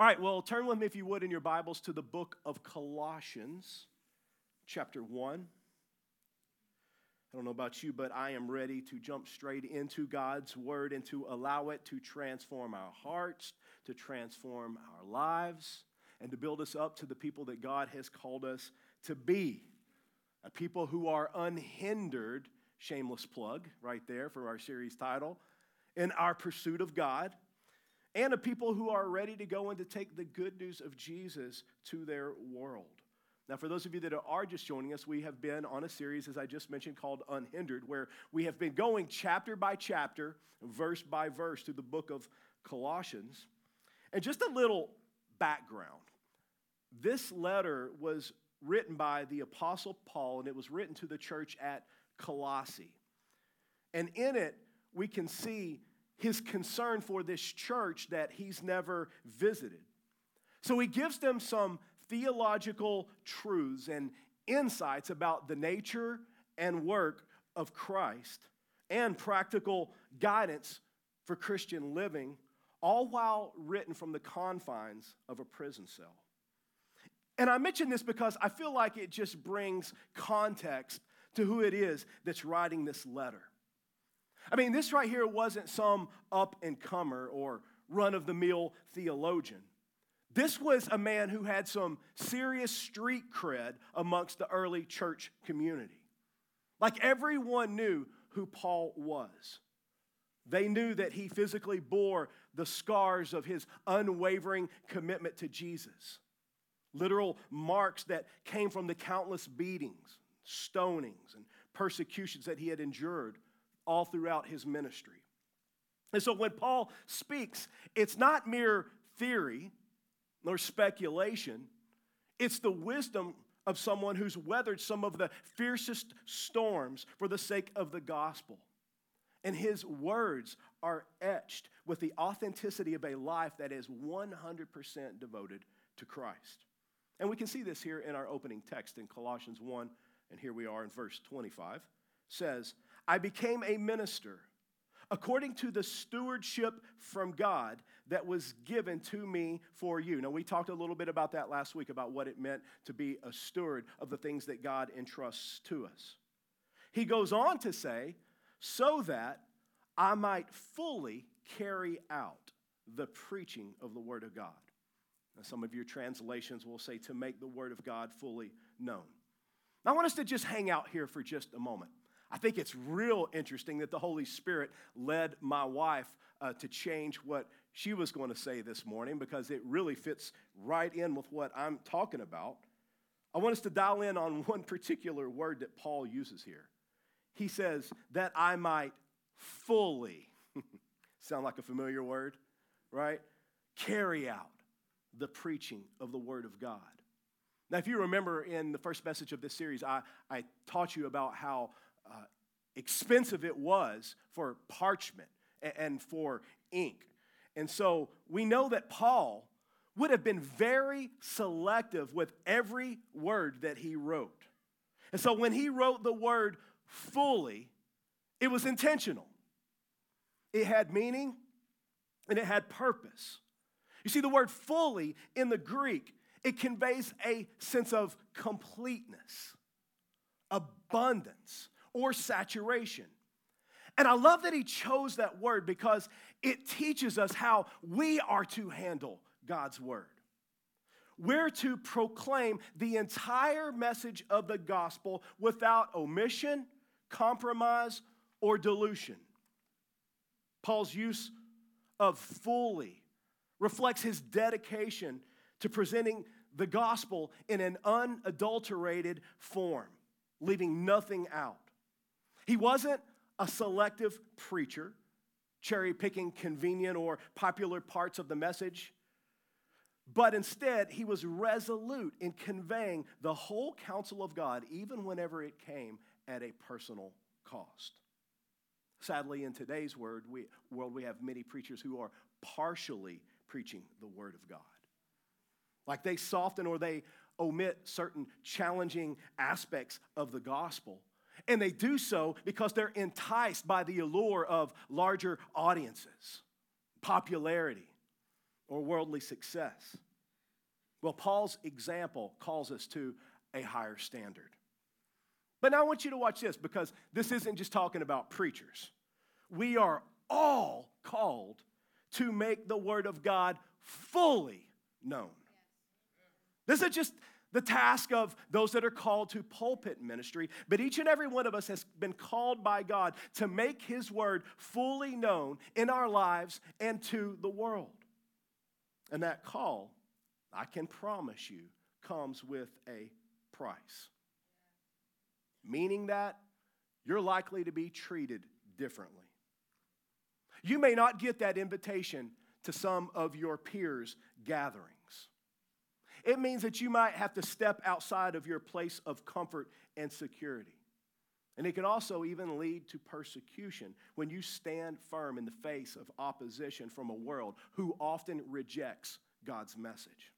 All right, well, turn with me, if you would, in your Bibles to the book of Colossians, chapter 1. I don't know about you, but I am ready to jump straight into God's word and to allow it to transform our hearts, to transform our lives, and to build us up to the people that God has called us to be. A people who are unhindered, shameless plug right there for our series title, in our pursuit of God, and a people who are ready to go and to take the good news of Jesus to their world. Now, for those of you that are just joining us, we have been on a series, as I just mentioned, called Unhindered, where we have been going chapter by chapter, verse by verse through the book of Colossians. And just a little background this letter was written by the Apostle Paul, and it was written to the church at Colossae. And in it, we can see his concern for this church that he's never visited. So he gives them some theological truths and insights about the nature and work of Christ and practical guidance for Christian living, all while written from the confines of a prison cell. And I mention this because I feel like it just brings context to who it is that's writing this letter. I mean, this right here wasn't some up and comer or run of the mill theologian. This was a man who had some serious street cred amongst the early church community. Like everyone knew who Paul was. They knew that he physically bore the scars of his unwavering commitment to Jesus literal marks that came from the countless beatings, stonings, and persecutions that he had endured all throughout his ministry. And so when Paul speaks, it's not mere theory nor speculation, it's the wisdom of someone who's weathered some of the fiercest storms for the sake of the gospel. And his words are etched with the authenticity of a life that is 100% devoted to Christ. And we can see this here in our opening text in Colossians 1, and here we are in verse 25. Says, I became a minister according to the stewardship from God that was given to me for you. Now, we talked a little bit about that last week about what it meant to be a steward of the things that God entrusts to us. He goes on to say, so that I might fully carry out the preaching of the Word of God. Now, some of your translations will say to make the Word of God fully known. Now, I want us to just hang out here for just a moment. I think it's real interesting that the Holy Spirit led my wife uh, to change what she was going to say this morning because it really fits right in with what I'm talking about. I want us to dial in on one particular word that Paul uses here. He says, that I might fully, sound like a familiar word, right? Carry out the preaching of the Word of God. Now, if you remember in the first message of this series, I, I taught you about how uh, expensive it was for parchment and, and for ink. And so we know that Paul would have been very selective with every word that he wrote. And so when he wrote the word fully, it was intentional. It had meaning and it had purpose. You see, the word fully in the Greek, it conveys a sense of completeness, abundance, or saturation. And I love that he chose that word because it teaches us how we are to handle God's word. We're to proclaim the entire message of the gospel without omission, compromise, or dilution. Paul's use of fully reflects his dedication to presenting the gospel in an unadulterated form, leaving nothing out. He wasn't a selective preacher, cherry picking convenient or popular parts of the message, but instead, he was resolute in conveying the whole counsel of God, even whenever it came at a personal cost. Sadly, in today's word, we, world, we have many preachers who are partially preaching the Word of God. Like they soften or they omit certain challenging aspects of the gospel. And they do so because they're enticed by the allure of larger audiences, popularity, or worldly success. Well, Paul's example calls us to a higher standard. But now I want you to watch this because this isn't just talking about preachers. We are all called to make the Word of God fully known. This is just the task of those that are called to pulpit ministry, but each and every one of us has been called by God to make His Word fully known in our lives and to the world. And that call, I can promise you, comes with a price. Meaning that you're likely to be treated differently. You may not get that invitation to some of your peers' gatherings. It means that you might have to step outside of your place of comfort and security. And it can also even lead to persecution when you stand firm in the face of opposition from a world who often rejects God's message.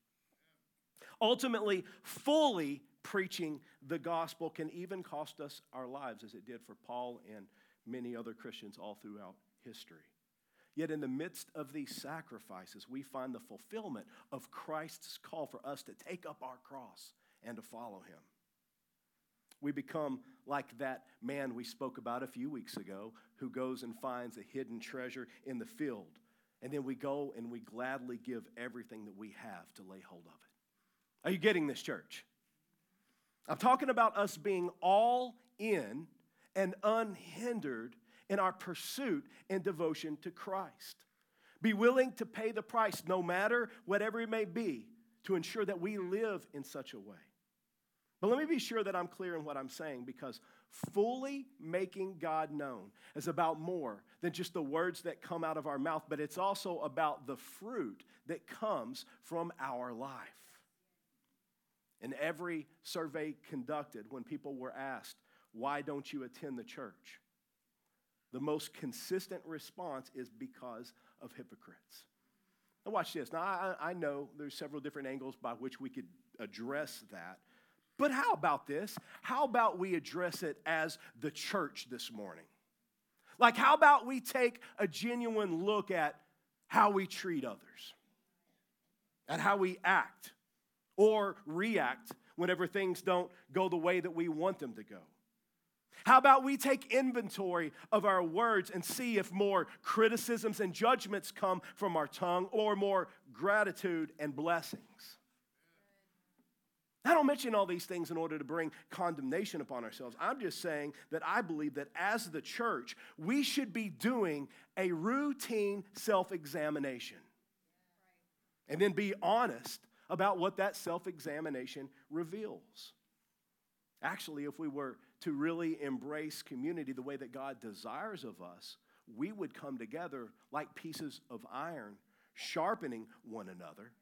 Ultimately, fully preaching the gospel can even cost us our lives, as it did for Paul and many other Christians all throughout history. Yet, in the midst of these sacrifices, we find the fulfillment of Christ's call for us to take up our cross and to follow him. We become like that man we spoke about a few weeks ago who goes and finds a hidden treasure in the field. And then we go and we gladly give everything that we have to lay hold of it. Are you getting this, church? I'm talking about us being all in and unhindered in our pursuit and devotion to Christ. Be willing to pay the price, no matter whatever it may be, to ensure that we live in such a way. But let me be sure that I'm clear in what I'm saying because fully making God known is about more than just the words that come out of our mouth, but it's also about the fruit that comes from our life. In every survey conducted, when people were asked, Why don't you attend the church? The most consistent response is because of hypocrites. Now, watch this. Now, I, I know there's several different angles by which we could address that. But how about this? How about we address it as the church this morning? Like, how about we take a genuine look at how we treat others, at how we act or react whenever things don't go the way that we want them to go? How about we take inventory of our words and see if more criticisms and judgments come from our tongue or more gratitude and blessings? I don't mention all these things in order to bring condemnation upon ourselves. I'm just saying that I believe that as the church, we should be doing a routine self examination and then be honest about what that self examination reveals. Actually, if we were to really embrace community the way that God desires of us, we would come together like pieces of iron, sharpening one another.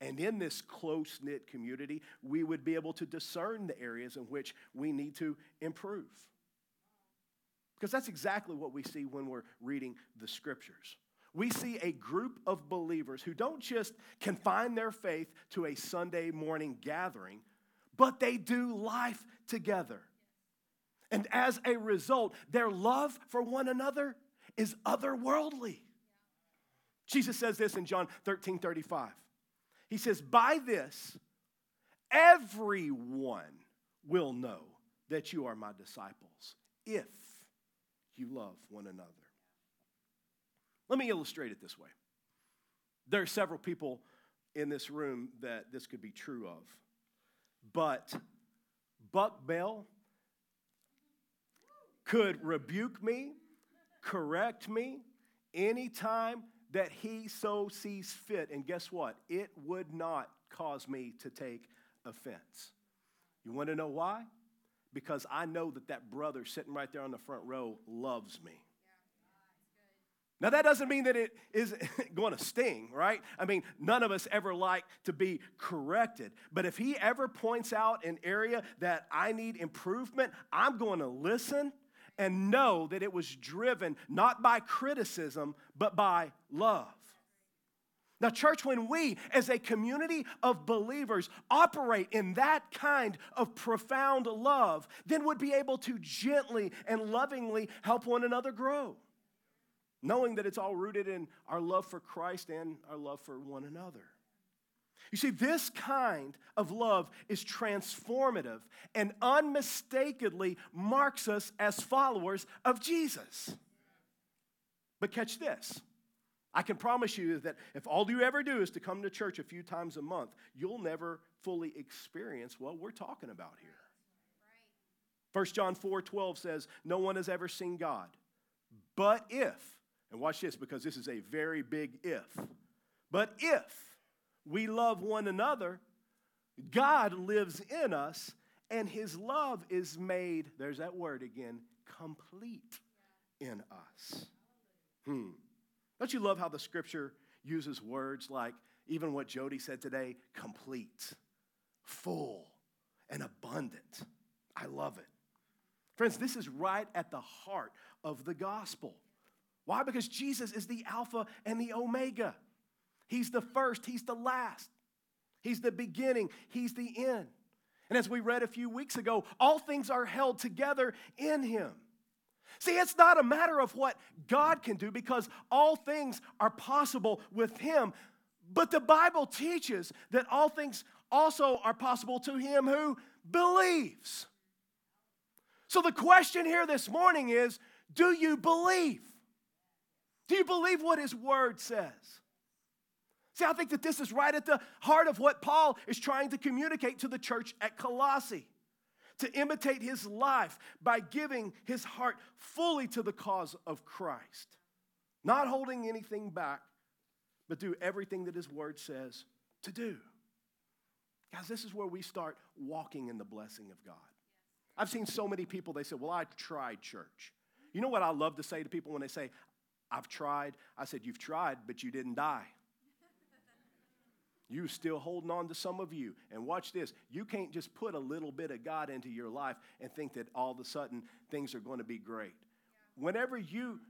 And in this close knit community, we would be able to discern the areas in which we need to improve. Because that's exactly what we see when we're reading the scriptures. We see a group of believers who don't just confine their faith to a Sunday morning gathering, but they do life together. And as a result, their love for one another is otherworldly. Jesus says this in John 13 35. He says, By this, everyone will know that you are my disciples if you love one another. Let me illustrate it this way. There are several people in this room that this could be true of, but Buck Bell could rebuke me, correct me anytime that he so sees fit. And guess what? It would not cause me to take offense. You want to know why? Because I know that that brother sitting right there on the front row loves me. Now, that doesn't mean that it is going to sting, right? I mean, none of us ever like to be corrected. But if he ever points out an area that I need improvement, I'm going to listen and know that it was driven not by criticism, but by love. Now, church, when we as a community of believers operate in that kind of profound love, then would be able to gently and lovingly help one another grow. knowing that it's all rooted in our love for Christ and our love for one another. You see, this kind of love is transformative and unmistakably marks us as followers of Jesus. But catch this I can promise you that if all you ever do is to come to church a few times a month, you'll never fully experience what we're talking about here. 1 John 4 12 says, No one has ever seen God. But if, and watch this because this is a very big if, but if we love one another, God lives in us and his love is made, there's that word again, complete in us. Hmm. Don't you love how the scripture uses words like, even what Jody said today, complete, full, and abundant? I love it. Friends, this is right at the heart of the gospel. Why? Because Jesus is the Alpha and the Omega. He's the first, He's the last, He's the beginning, He's the end. And as we read a few weeks ago, all things are held together in Him. See, it's not a matter of what God can do because all things are possible with Him. But the Bible teaches that all things also are possible to him who believes. So the question here this morning is do you believe? Do you believe what his word says? See, I think that this is right at the heart of what Paul is trying to communicate to the church at Colossae to imitate his life by giving his heart fully to the cause of Christ, not holding anything back, but do everything that his word says to do. Guys, this is where we start walking in the blessing of God. I've seen so many people, they say, Well, I tried church. You know what I love to say to people when they say, I've tried? I said, You've tried, but you didn't die. You still holding on to some of you. And watch this you can't just put a little bit of God into your life and think that all of a sudden things are going to be great. Whenever you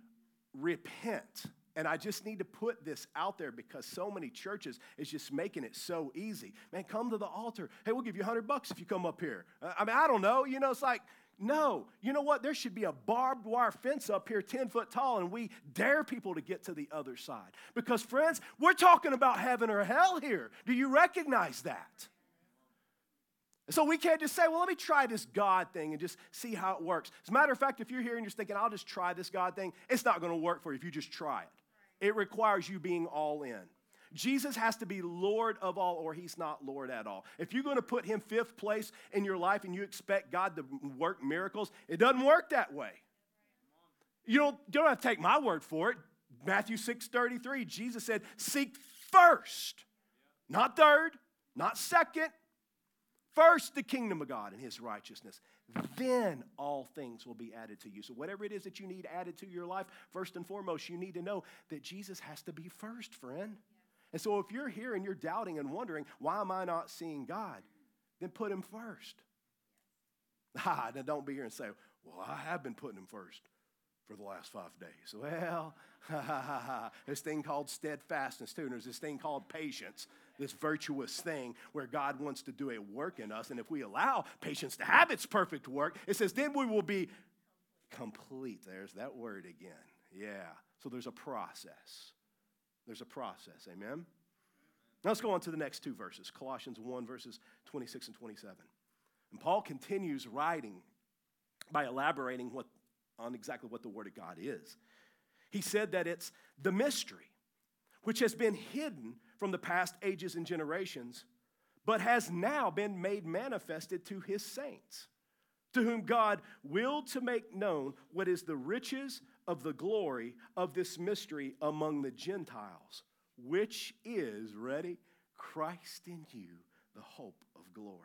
repent, and I just need to put this out there because so many churches is just making it so easy. Man, come to the altar. Hey, we'll give you 100 bucks if you come up here. I mean, I don't know. You know, it's like, no. You know what? There should be a barbed wire fence up here 10 foot tall, and we dare people to get to the other side. Because, friends, we're talking about heaven or hell here. Do you recognize that? So we can't just say, well, let me try this God thing and just see how it works. As a matter of fact, if you're here and you're thinking, I'll just try this God thing, it's not going to work for you if you just try it. It requires you being all in. Jesus has to be Lord of all, or he's not Lord at all. If you're going to put him fifth place in your life and you expect God to work miracles, it doesn't work that way. You don't, you don't have to take my word for it. Matthew 6 33, Jesus said, Seek first, not third, not second, first the kingdom of God and his righteousness. Then all things will be added to you. So, whatever it is that you need added to your life, first and foremost, you need to know that Jesus has to be first, friend. And so, if you're here and you're doubting and wondering, why am I not seeing God? Then put him first. Ah, now don't be here and say, well, I have been putting him first for the last five days. Well, this thing called steadfastness, too. And there's this thing called patience, this virtuous thing where God wants to do a work in us. And if we allow patience to have its perfect work, it says, then we will be complete. There's that word again. Yeah. So there's a process. There's a process. Amen? Now let's go on to the next two verses Colossians 1, verses 26 and 27. And Paul continues writing by elaborating what, on exactly what the Word of God is. He said that it's the mystery which has been hidden from the past ages and generations, but has now been made manifested to his saints, to whom God willed to make known what is the riches of the glory of this mystery among the Gentiles, which is, ready, Christ in you, the hope of glory.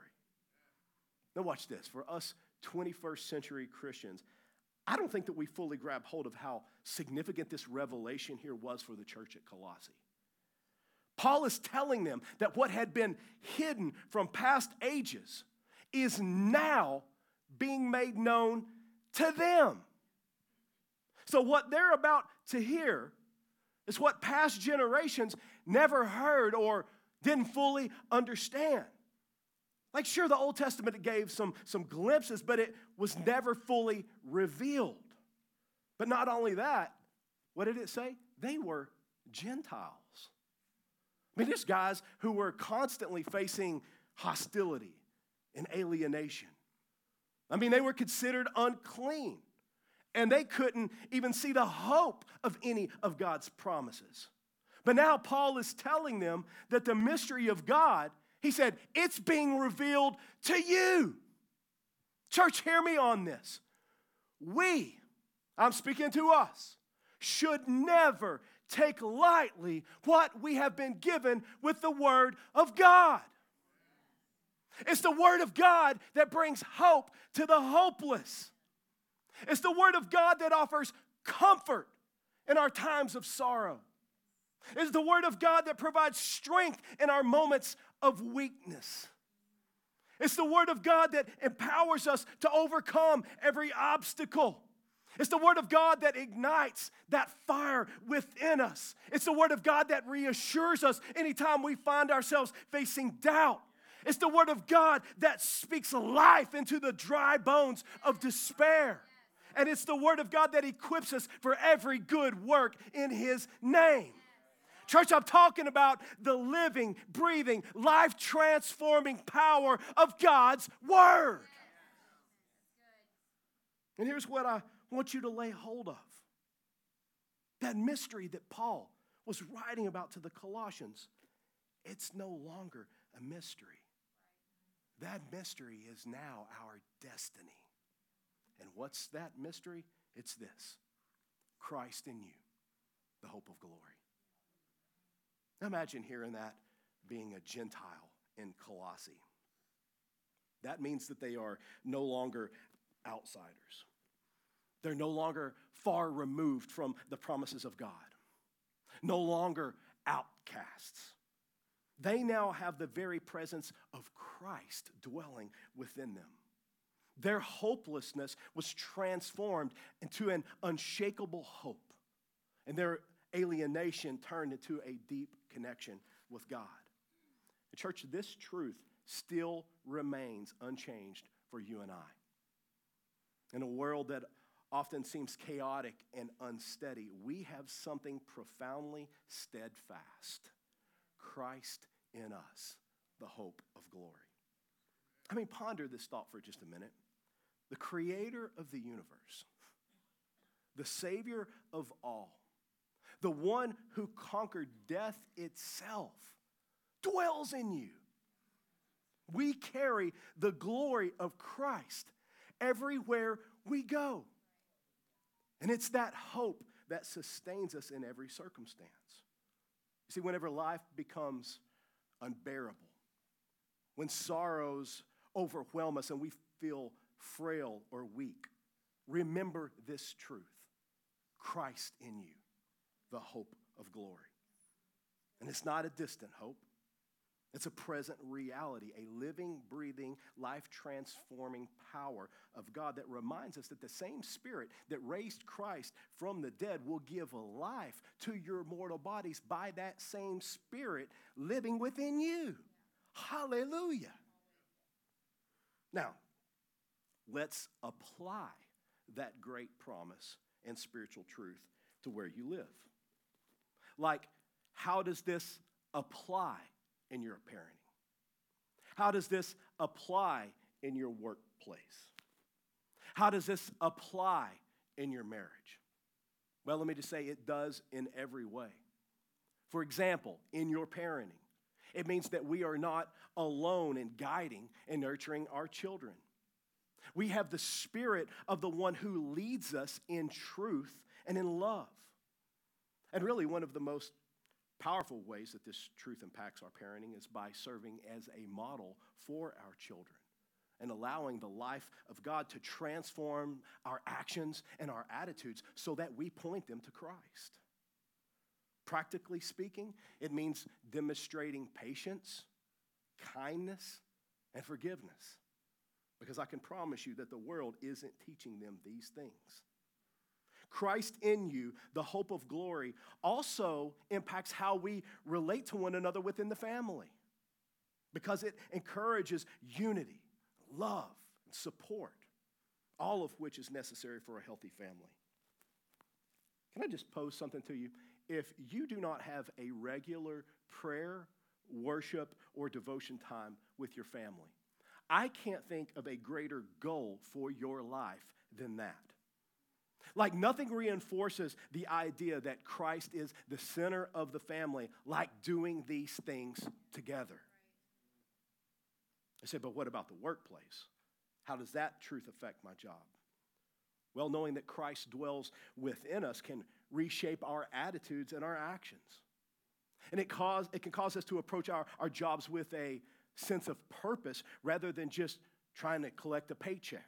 Now, watch this. For us 21st century Christians, I don't think that we fully grab hold of how significant this revelation here was for the church at Colossae. Paul is telling them that what had been hidden from past ages is now being made known to them. So, what they're about to hear is what past generations never heard or didn't fully understand. Like, sure, the Old Testament gave some, some glimpses, but it was never fully revealed. But not only that, what did it say? They were Gentiles. I mean, there's guys who were constantly facing hostility and alienation. I mean, they were considered unclean, and they couldn't even see the hope of any of God's promises. But now Paul is telling them that the mystery of God, he said, it's being revealed to you. Church, hear me on this. We, I'm speaking to us, should never take lightly what we have been given with the Word of God. It's the Word of God that brings hope to the hopeless. It's the Word of God that offers comfort in our times of sorrow. It's the Word of God that provides strength in our moments of weakness. It's the Word of God that empowers us to overcome every obstacle. It's the Word of God that ignites that fire within us. It's the Word of God that reassures us anytime we find ourselves facing doubt. It's the Word of God that speaks life into the dry bones of despair. And it's the Word of God that equips us for every good work in His name. Church, I'm talking about the living, breathing, life transforming power of God's Word. And here's what I want you to lay hold of that mystery that Paul was writing about to the Colossians. It's no longer a mystery. That mystery is now our destiny. And what's that mystery? It's this Christ in you, the hope of glory. Imagine hearing that being a Gentile in Colossae. That means that they are no longer outsiders. They're no longer far removed from the promises of God, no longer outcasts. They now have the very presence of Christ dwelling within them. Their hopelessness was transformed into an unshakable hope, and their alienation turned into a deep connection with God. And church, this truth still remains unchanged for you and I. In a world that often seems chaotic and unsteady, we have something profoundly steadfast Christ in us, the hope of glory. I mean, ponder this thought for just a minute. The creator of the universe, the savior of all, the one who conquered death itself, dwells in you. We carry the glory of Christ everywhere we go. And it's that hope that sustains us in every circumstance. You see, whenever life becomes unbearable, when sorrows overwhelm us and we feel frail or weak, remember this truth. Christ in you the hope of glory. And it's not a distant hope, it's a present reality, a living, breathing, life transforming power of God that reminds us that the same Spirit that raised Christ from the dead will give life to your mortal bodies by that same Spirit living within you. Hallelujah. Now, let's apply that great promise and spiritual truth to where you live. Like, how does this apply in your parenting? How does this apply in your workplace? How does this apply in your marriage? Well, let me just say it does in every way. For example, in your parenting, it means that we are not alone in guiding and nurturing our children. We have the spirit of the one who leads us in truth and in love. And really, one of the most powerful ways that this truth impacts our parenting is by serving as a model for our children and allowing the life of God to transform our actions and our attitudes so that we point them to Christ. Practically speaking, it means demonstrating patience, kindness, and forgiveness. Because I can promise you that the world isn't teaching them these things. Christ in you, the hope of glory, also impacts how we relate to one another within the family because it encourages unity, love, and support, all of which is necessary for a healthy family. Can I just pose something to you? If you do not have a regular prayer, worship, or devotion time with your family, I can't think of a greater goal for your life than that. Like nothing reinforces the idea that Christ is the center of the family like doing these things together. I said, but what about the workplace? How does that truth affect my job? Well, knowing that Christ dwells within us can reshape our attitudes and our actions. And it, cause, it can cause us to approach our, our jobs with a sense of purpose rather than just trying to collect a paycheck.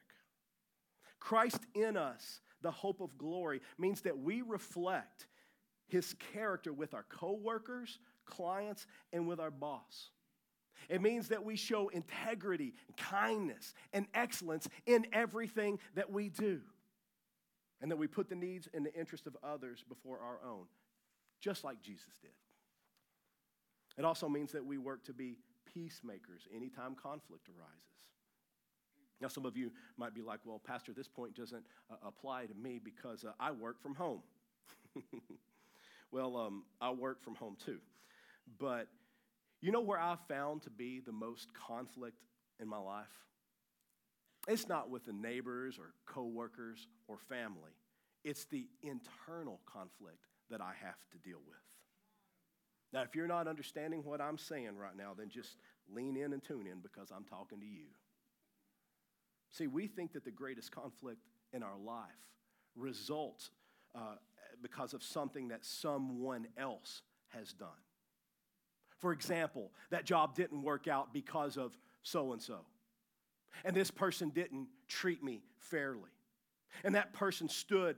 Christ in us, the hope of glory, means that we reflect his character with our coworkers, clients, and with our boss. It means that we show integrity, kindness, and excellence in everything that we do. And that we put the needs and the interests of others before our own, just like Jesus did. It also means that we work to be peacemakers anytime conflict arises. Now, some of you might be like, well, Pastor, this point doesn't uh, apply to me because uh, I work from home. well, um, I work from home too. But you know where I've found to be the most conflict in my life? It's not with the neighbors or coworkers or family. It's the internal conflict that I have to deal with. Now, if you're not understanding what I'm saying right now, then just lean in and tune in because I'm talking to you. See, we think that the greatest conflict in our life results uh, because of something that someone else has done. For example, that job didn't work out because of so and so. And this person didn't treat me fairly. And that person stood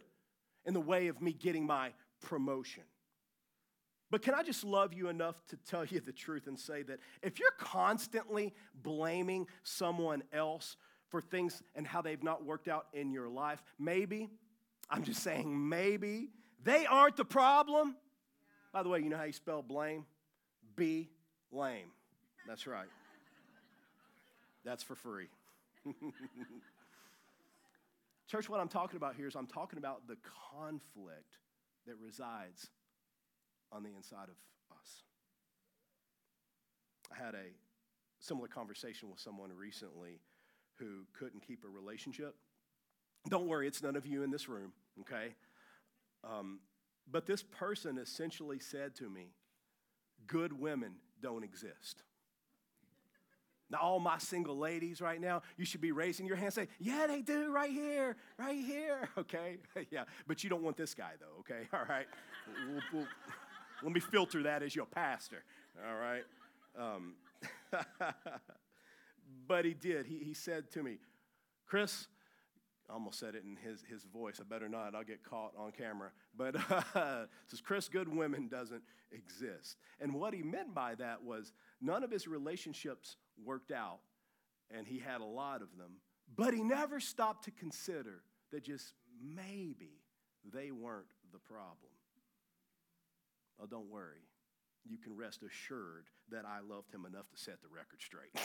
in the way of me getting my promotion. But can I just love you enough to tell you the truth and say that if you're constantly blaming someone else for things and how they've not worked out in your life, maybe, I'm just saying maybe, they aren't the problem. By the way, you know how you spell blame? be lame. That's right. That's for free. Church, what I'm talking about here is I'm talking about the conflict that resides on the inside of us. I had a similar conversation with someone recently who couldn't keep a relationship. Don't worry, it's none of you in this room, okay? Um, but this person essentially said to me, good women don't exist. Now, all my single ladies right now, you should be raising your hand say, Yeah, they do right here, right here, okay? yeah, but you don't want this guy though, okay? All right? we'll, we'll, let me filter that as your pastor, all right? Um, but he did. He, he said to me, Chris, I almost said it in his, his voice. I better not. I'll get caught on camera. But uh, says Chris Good Women doesn't exist. And what he meant by that was none of his relationships worked out, and he had a lot of them. But he never stopped to consider that just maybe they weren't the problem. Oh, don't worry. You can rest assured that I loved him enough to set the record straight.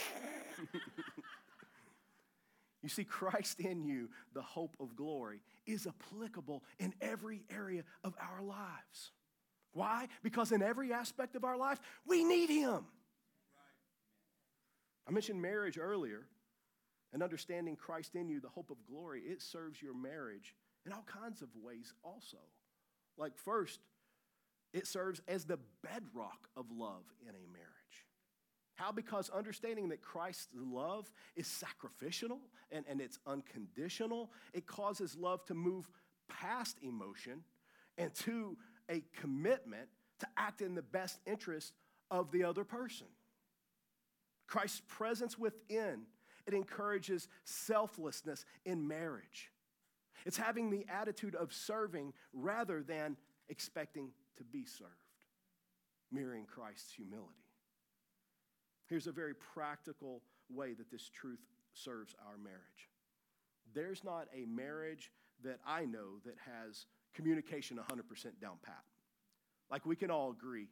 You see, Christ in you, the hope of glory, is applicable in every area of our lives. Why? Because in every aspect of our life, we need Him. I mentioned marriage earlier, and understanding Christ in you, the hope of glory, it serves your marriage in all kinds of ways also. Like, first, it serves as the bedrock of love in a marriage. How? Because understanding that Christ's love is sacrificial and, and it's unconditional, it causes love to move past emotion and to a commitment to act in the best interest of the other person. Christ's presence within, it encourages selflessness in marriage. It's having the attitude of serving rather than expecting to be served, mirroring Christ's humility. Here's a very practical way that this truth serves our marriage. There's not a marriage that I know that has communication 100% down pat. Like we can all agree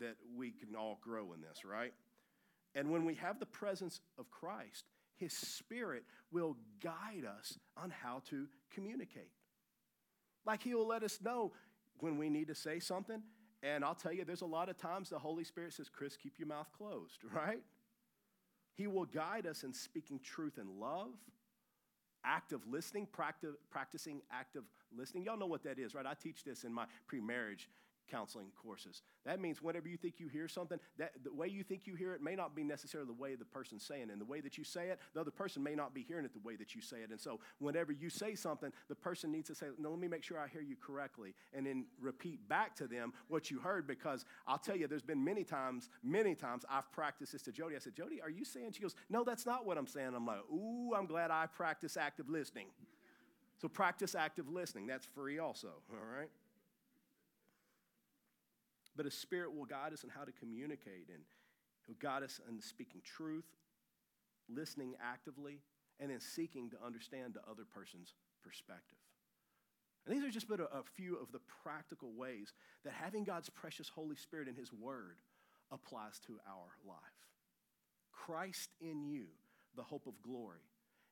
that we can all grow in this, right? And when we have the presence of Christ, His Spirit will guide us on how to communicate. Like He will let us know when we need to say something. And I'll tell you, there's a lot of times the Holy Spirit says, Chris, keep your mouth closed, right? He will guide us in speaking truth in love, active listening, practicing active listening. Y'all know what that is, right? I teach this in my pre marriage counseling courses. That means whenever you think you hear something, that the way you think you hear it may not be necessarily the way the person's saying it. And the way that you say it, the other person may not be hearing it the way that you say it. And so whenever you say something, the person needs to say, No, let me make sure I hear you correctly. And then repeat back to them what you heard because I'll tell you, there's been many times, many times I've practiced this to Jody. I said, Jody, are you saying? She goes, No, that's not what I'm saying. I'm like, Ooh, I'm glad I practice active listening. So practice active listening. That's free also, all right? But a spirit will guide us in how to communicate, and he'll guide us in speaking truth, listening actively, and in seeking to understand the other person's perspective. And these are just but a, a few of the practical ways that having God's precious Holy Spirit in His Word applies to our life. Christ in you, the hope of glory,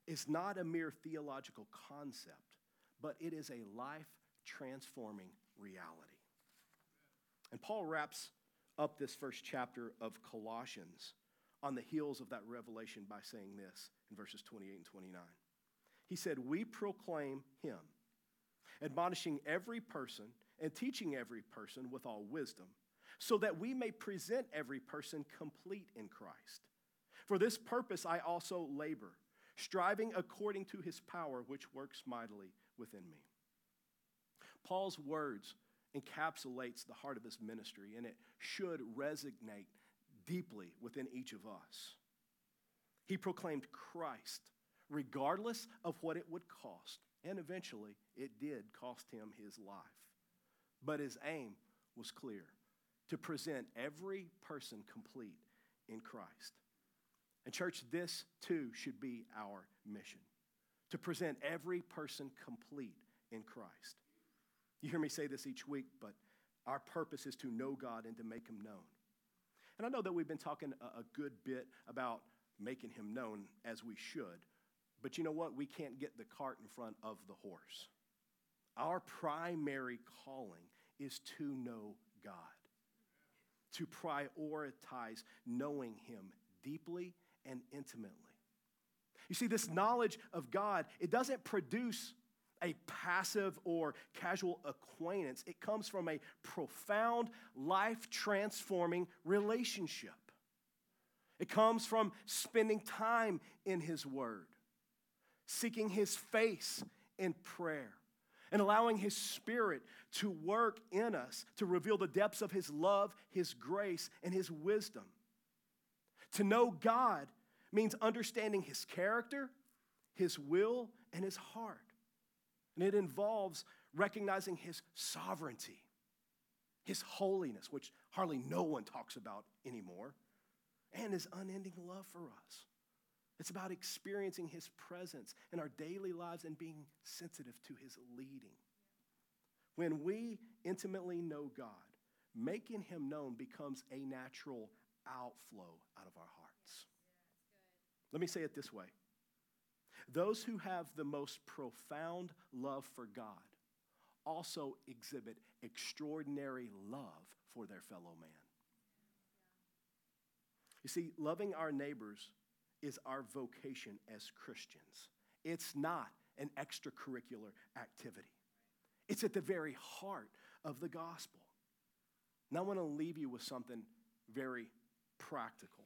is not a mere theological concept, but it is a life transforming reality. And Paul wraps up this first chapter of Colossians on the heels of that revelation by saying this in verses 28 and 29. He said, We proclaim him, admonishing every person and teaching every person with all wisdom, so that we may present every person complete in Christ. For this purpose I also labor, striving according to his power, which works mightily within me. Paul's words encapsulates the heart of his ministry, and it should resonate deeply within each of us. He proclaimed Christ, regardless of what it would cost, and eventually it did cost him his life. But his aim was clear to present every person complete in Christ. And, church, this too should be our mission to present every person complete in Christ. You hear me say this each week, but our purpose is to know God and to make him known. And I know that we've been talking a, good bit about making him known as we should, but you know what? We can't get the cart in front of the horse. Our primary calling is to know God, to prioritize knowing him deeply and intimately. You see, this knowledge of God, it doesn't produce a passive or casual acquaintance. It comes from a profound, life transforming relationship. It comes from spending time in His Word, seeking His face in prayer, and allowing His Spirit to work in us to reveal the depths of His love, His grace, and His wisdom. To know God means understanding His character, His will, and His heart. And it involves recognizing his sovereignty, his holiness, which hardly no one talks about anymore, and his unending love for us. It's about experiencing his presence in our daily lives and being sensitive to his leading. When we intimately know God, making him known becomes a natural outflow out of our hearts. Let me say it this way those who have the most profound love for God also exhibit extraordinary love for their fellow man. You see, loving our neighbors is our vocation as Christians. It's not an extracurricular activity, it's at the very heart of the gospel. Now, I want to leave you with something very practical.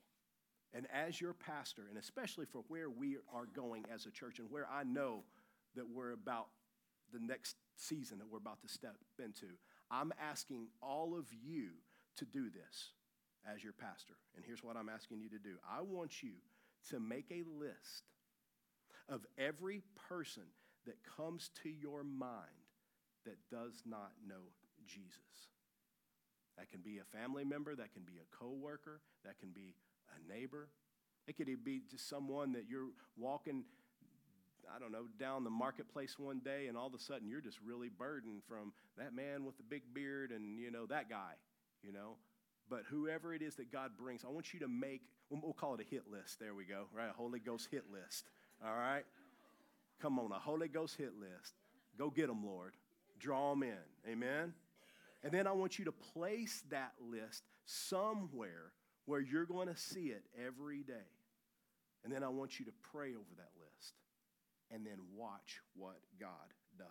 And as your pastor, and especially for where we are going as a church and where I know that we're about the next season that we're about to step into, I'm asking all of you to do this as your pastor. And here's what I'm asking you to do I want you to make a list of every person that comes to your mind that does not know Jesus. That can be a family member, that can be a coworker, that can be a neighbor. It could be just someone that you're walking, I don't know, down the marketplace one day, and all of a sudden you're just really burdened from that man with the big beard and, you know, that guy, you know. But whoever it is that God brings, I want you to make, we'll call it a hit list. There we go, right? A Holy Ghost hit list. All right? Come on, a Holy Ghost hit list. Go get them, Lord. Draw them in. Amen? And then I want you to place that list somewhere where you're going to see it every day. And then I want you to pray over that list and then watch what God does.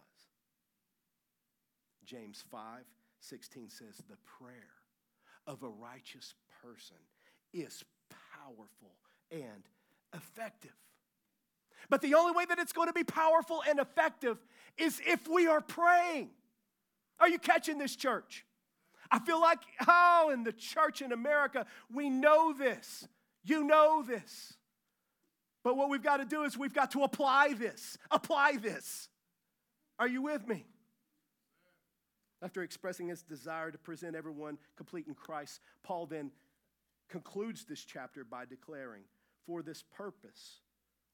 James 5 16 says, The prayer of a righteous person is powerful and effective. But the only way that it's going to be powerful and effective is if we are praying. Are you catching this, church? I feel like, oh, in the church in America, we know this. You know this. But what we've got to do is we've got to apply this. Apply this. Are you with me? After expressing his desire to present everyone complete in Christ, Paul then concludes this chapter by declaring, For this purpose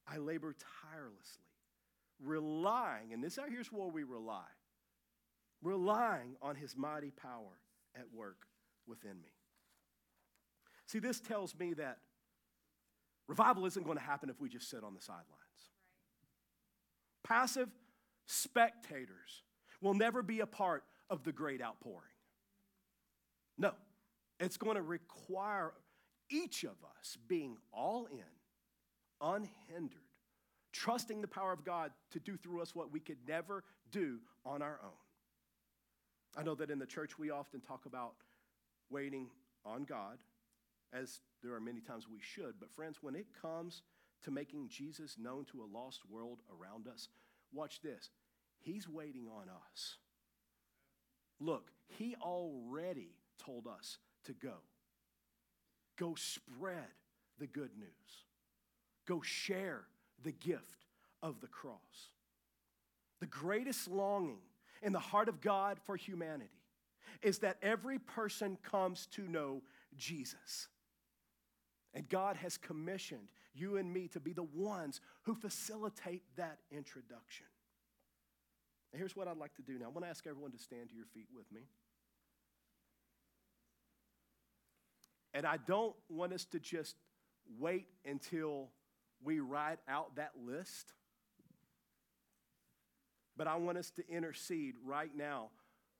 I labor tirelessly, relying, and this out here's where we rely, relying on his mighty power at work within me. See, this tells me that revival isn't going to happen if we just sit on the sidelines. Passive spectators will never be a part of the great outpouring. No, it's going to require each of us being all in, unhindered, trusting the power of God to do through us what we could never do on our own. I know that in the church we often talk about waiting on God, as there are many times we should. But, friends, when it comes to making Jesus known to a lost world around us, watch this. He's waiting on us. Look, he already told us to go. Go spread the good news. Go share the gift of the cross. The greatest longing in the heart of God for humanity is that every person comes to know Jesus. And God has commissioned you and me to be the ones who facilitate that introduction. And here's what I'd like to do now. I want to ask everyone to stand to your feet with me. And I don't want us to just wait until we write out that list, but I want us to intercede right now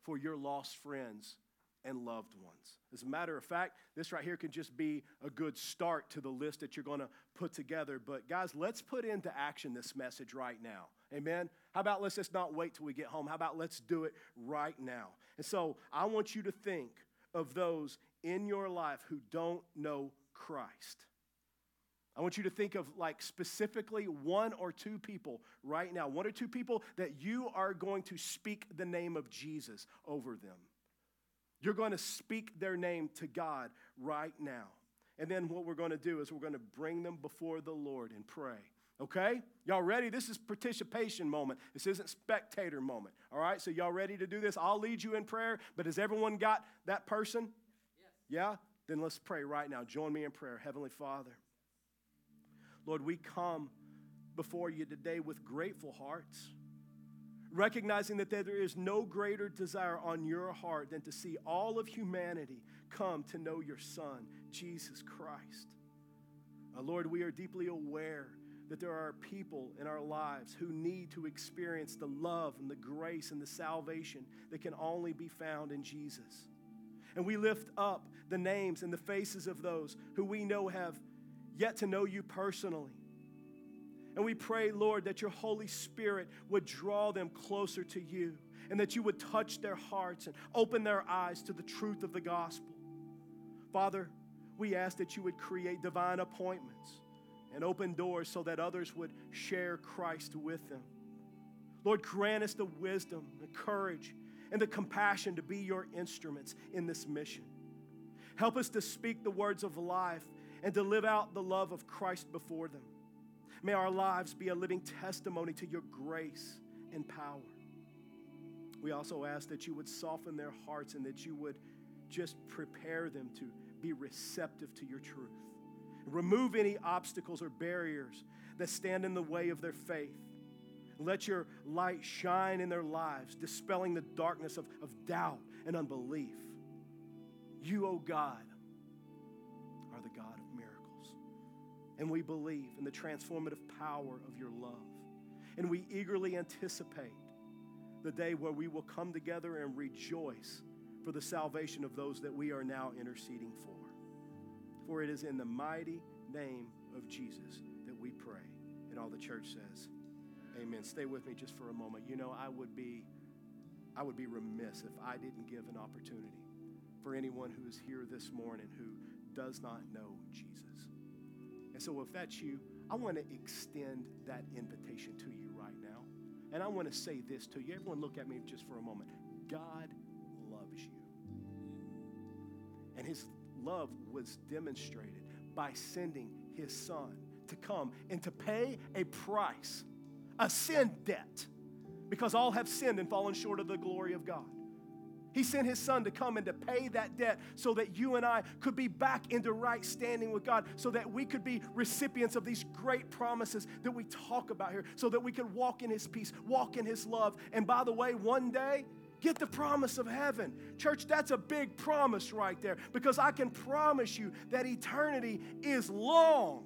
for your lost friends and loved ones. As a matter of fact, this right here can just be a good start to the list that you're going to put together. But guys, let's put into action this message right now. Amen. How about let's just not wait till we get home? How about let's do it right now? And so I want you to think of those in your life who don't know Christ. I want you to think of like specifically one or two people right now, one or two people that you are going to speak the name of Jesus over them. You're going to speak their name to God right now. And then what we're going to do is we're going to bring them before the Lord and pray. Okay? Y'all ready? This is participation moment. This isn't spectator moment. All right? So y'all ready to do this? I'll lead you in prayer, but has everyone got that person? Yes. Yeah? Then let's pray right now. Join me in prayer. Heavenly Father, Lord, we come before you today with grateful hearts, recognizing that there is no greater desire on your heart than to see all of humanity come to know your Son, Jesus Christ. Uh, Lord, we are deeply aware that there are people in our lives who need to experience the love and the grace and the salvation that can only be found in Jesus. And we lift up the names and the faces of those who we know have yet to know you personally. And we pray, Lord, that your Holy Spirit would draw them closer to you and that you would touch their hearts and open their eyes to the truth of the gospel. Father, we ask that you would create divine appointments and open doors so that others would share Christ with them. Lord, grant us the wisdom, the courage, and the compassion to be your instruments in this mission. Help us to speak the words of life and to live out the love of Christ before them. May our lives be a living testimony to your grace and power. We also ask that you would soften their hearts and that you would just prepare them to be receptive to your truth. Remove any obstacles or barriers that stand in the way of their faith. Let your light shine in their lives, dispelling the darkness of, of doubt and unbelief. You, O oh God, are the God of. And we believe in the transformative power of your love. And we eagerly anticipate the day where we will come together and rejoice for the salvation of those that we are now interceding for. For it is in the mighty name of Jesus that we pray. And all the church says, Amen. Stay with me just for a moment. You know, I would be I would be remiss if I didn't give an opportunity for anyone who is here this morning who does not know Jesus. And so if that's you, I want to extend that invitation to you right now. And I want to say this to you. Everyone look at me just for a moment. God loves you. And his love was demonstrated by sending his son to come and to pay a price, a sin debt, because all have sinned and fallen short of the glory of God. He sent his son to come and to pay that debt so that you and I could be back into right standing with God, so that we could be recipients of these great promises that we talk about here, so that we could walk in his peace, walk in his love. And by the way, one day, get the promise of heaven. Church, that's a big promise right there because I can promise you that eternity is long.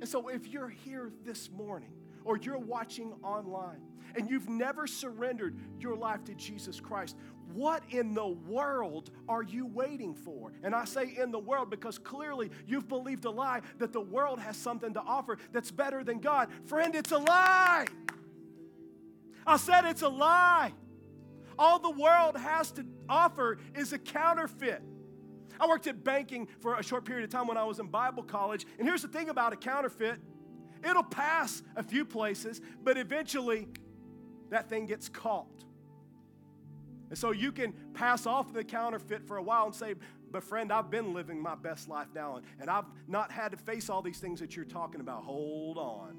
And so if you're here this morning or you're watching online, and you've never surrendered your life to Jesus Christ, what in the world are you waiting for? And I say in the world because clearly you've believed a lie that the world has something to offer that's better than God. Friend, it's a lie. I said it's a lie. All the world has to offer is a counterfeit. I worked at banking for a short period of time when I was in Bible college. And here's the thing about a counterfeit it'll pass a few places, but eventually that thing gets caught. And so you can pass off the counterfeit for a while and say, but friend, I've been living my best life now, and, I've not had to face all these things that you're talking about. Hold on.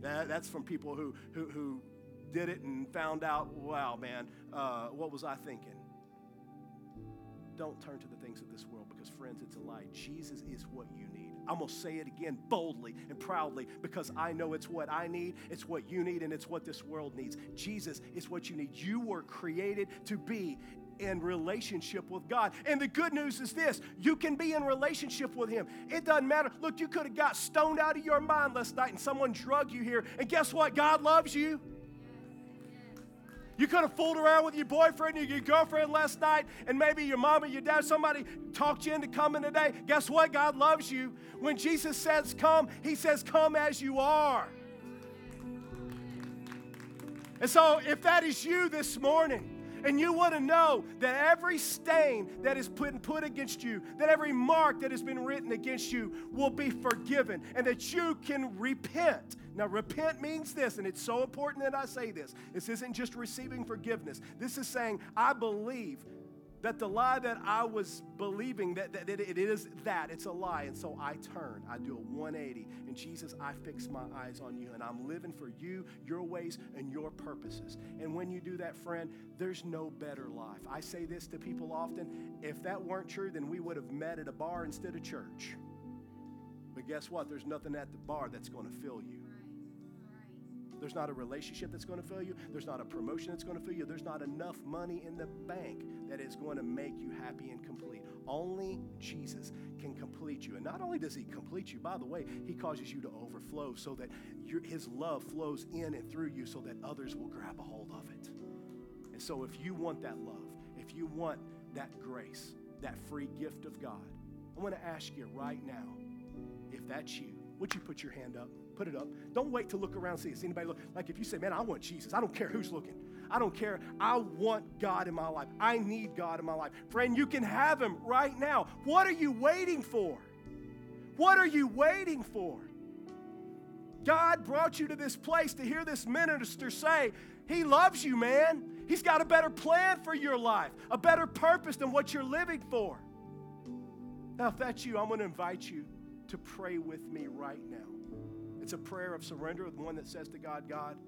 That, that's from people who, who, who did it and found out, wow, man, uh, what was I thinking? Don't turn to the things of this world because, friends, it's a lie. Jesus is what you need. I'm going to say it again boldly and proudly because I know it's what I need, it's what you need, and it's what this world needs. Jesus is what you need. You were created to be in relationship with God. And the good news is this you can be in relationship with Him. It doesn't matter. Look, you could have got stoned out of your mind last night and someone drug you here. And guess what? God loves you. You could have fooled around with your boyfriend or your girlfriend last night, and maybe your mom or your dad, somebody talked you into coming today. Guess what? God loves you. When Jesus says come, He says, Come as you are. And so, if that is you this morning, and you want to know that every stain that is put, put against you, that every mark that has been written against you will be forgiven, and that you can repent now, repent means this, and it's so important that I say this. This isn't just receiving forgiveness. This is saying, I believe that the lie that I was believing that, that it, it is that it's a lie. And so I turn I do a 180 and Jesus I fix my eyes on you and I'm living for you your ways and your purposes. And when you do that friend there's no better life. I say this to people often if that weren't true then we would have met at a bar instead of church. But guess what? There's nothing at the bar that's going to fill you there's not a relationship that's going to fill you. There's not a promotion that's going to fill you. There's not enough money in the bank that is going to make you happy and complete. Only Jesus can complete you. And not only does He complete you, by the way, He causes you to overflow so that your, His love flows in and through you so that others will grab a hold of it. And so, if you want that love, if you want that grace, that free gift of God, I want to ask you right now if that's you, would you put your hand up? Put it up. Don't wait to look around see if anybody look. Like if you say, man, I want Jesus. I don't care who's looking. I don't care. I want God in my life. I need God in my life. Friend, you can have him right now. What are you waiting for? What are you waiting for? God brought you to this place to hear this minister say, He loves you, man. He's got a better plan for your life, a better purpose than what you're living for. Now, if that's you, I'm going to invite you to pray with me right now. It's a prayer of surrender, the one that says to God, God,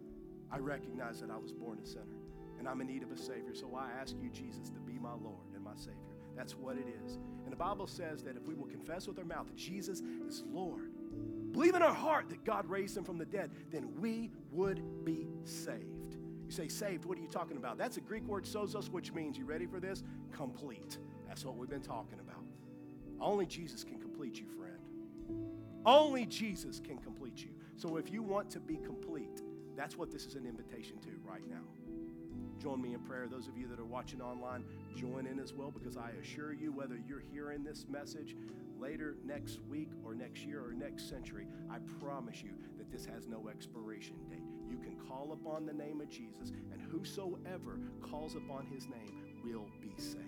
I recognize that I was born a sinner and I'm in need of a Savior. So I ask you, Jesus, to be my Lord and my Savior. That's what it is. And the Bible says that if we will confess with our mouth that Jesus is Lord, believe in our heart that God raised him from the dead, then we would be saved. You say, saved, what are you talking about? That's a Greek word, sosos, which means, you ready for this? Complete. That's what we've been talking about. Only Jesus can complete you, friend. Only Jesus can complete you. So if you want to be complete, that's what this is an invitation to right now. join me in prayer. Those of you that are watching online, join in as well because I assure you, whether you're hearing this message later next week or next year or next century, I promise you that this has no expiration date. You can call upon the name of Jesus, and whosoever calls upon his name will be saved.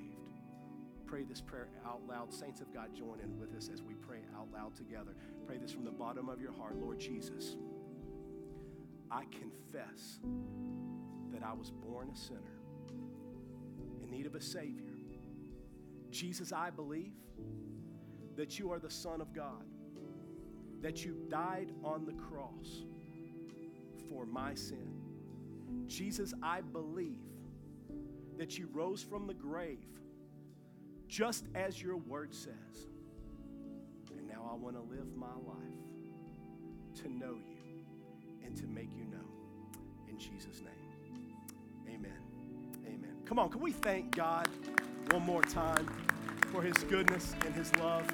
Pray this prayer out loud. Saints of God, join in with us as we pray out loud together. Pray this from the bottom of your heart. Lord Jesus, I confess that I was born a sinner in need of a Savior. Jesus, I believe that you are the Son of God, that you died on the cross for my sin. Jesus, I believe that you rose from the grave just as your word says. I want to live my life to know you and to make you know. In Jesus' name, amen. Amen. Come on, can we thank God one more time for his goodness and his love?